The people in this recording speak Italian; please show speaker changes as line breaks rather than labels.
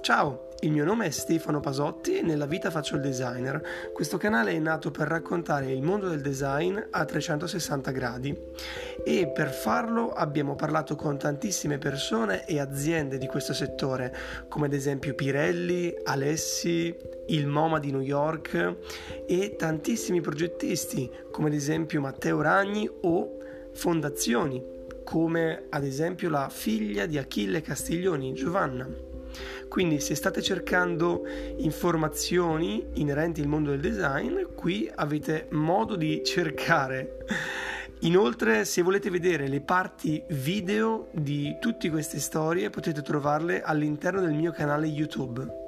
Ciao, il mio nome è Stefano Pasotti e nella vita faccio il designer. Questo canale è nato per raccontare il mondo del design a 360 gradi e per farlo abbiamo parlato con tantissime persone e aziende di questo settore, come ad esempio Pirelli, Alessi, il MoMA di New York e tantissimi progettisti, come ad esempio Matteo Ragni o fondazioni, come ad esempio la figlia di Achille Castiglioni, Giovanna. Quindi se state cercando informazioni inerenti al mondo del design, qui avete modo di cercare. Inoltre, se volete vedere le parti video di tutte queste storie, potete trovarle all'interno del mio canale YouTube.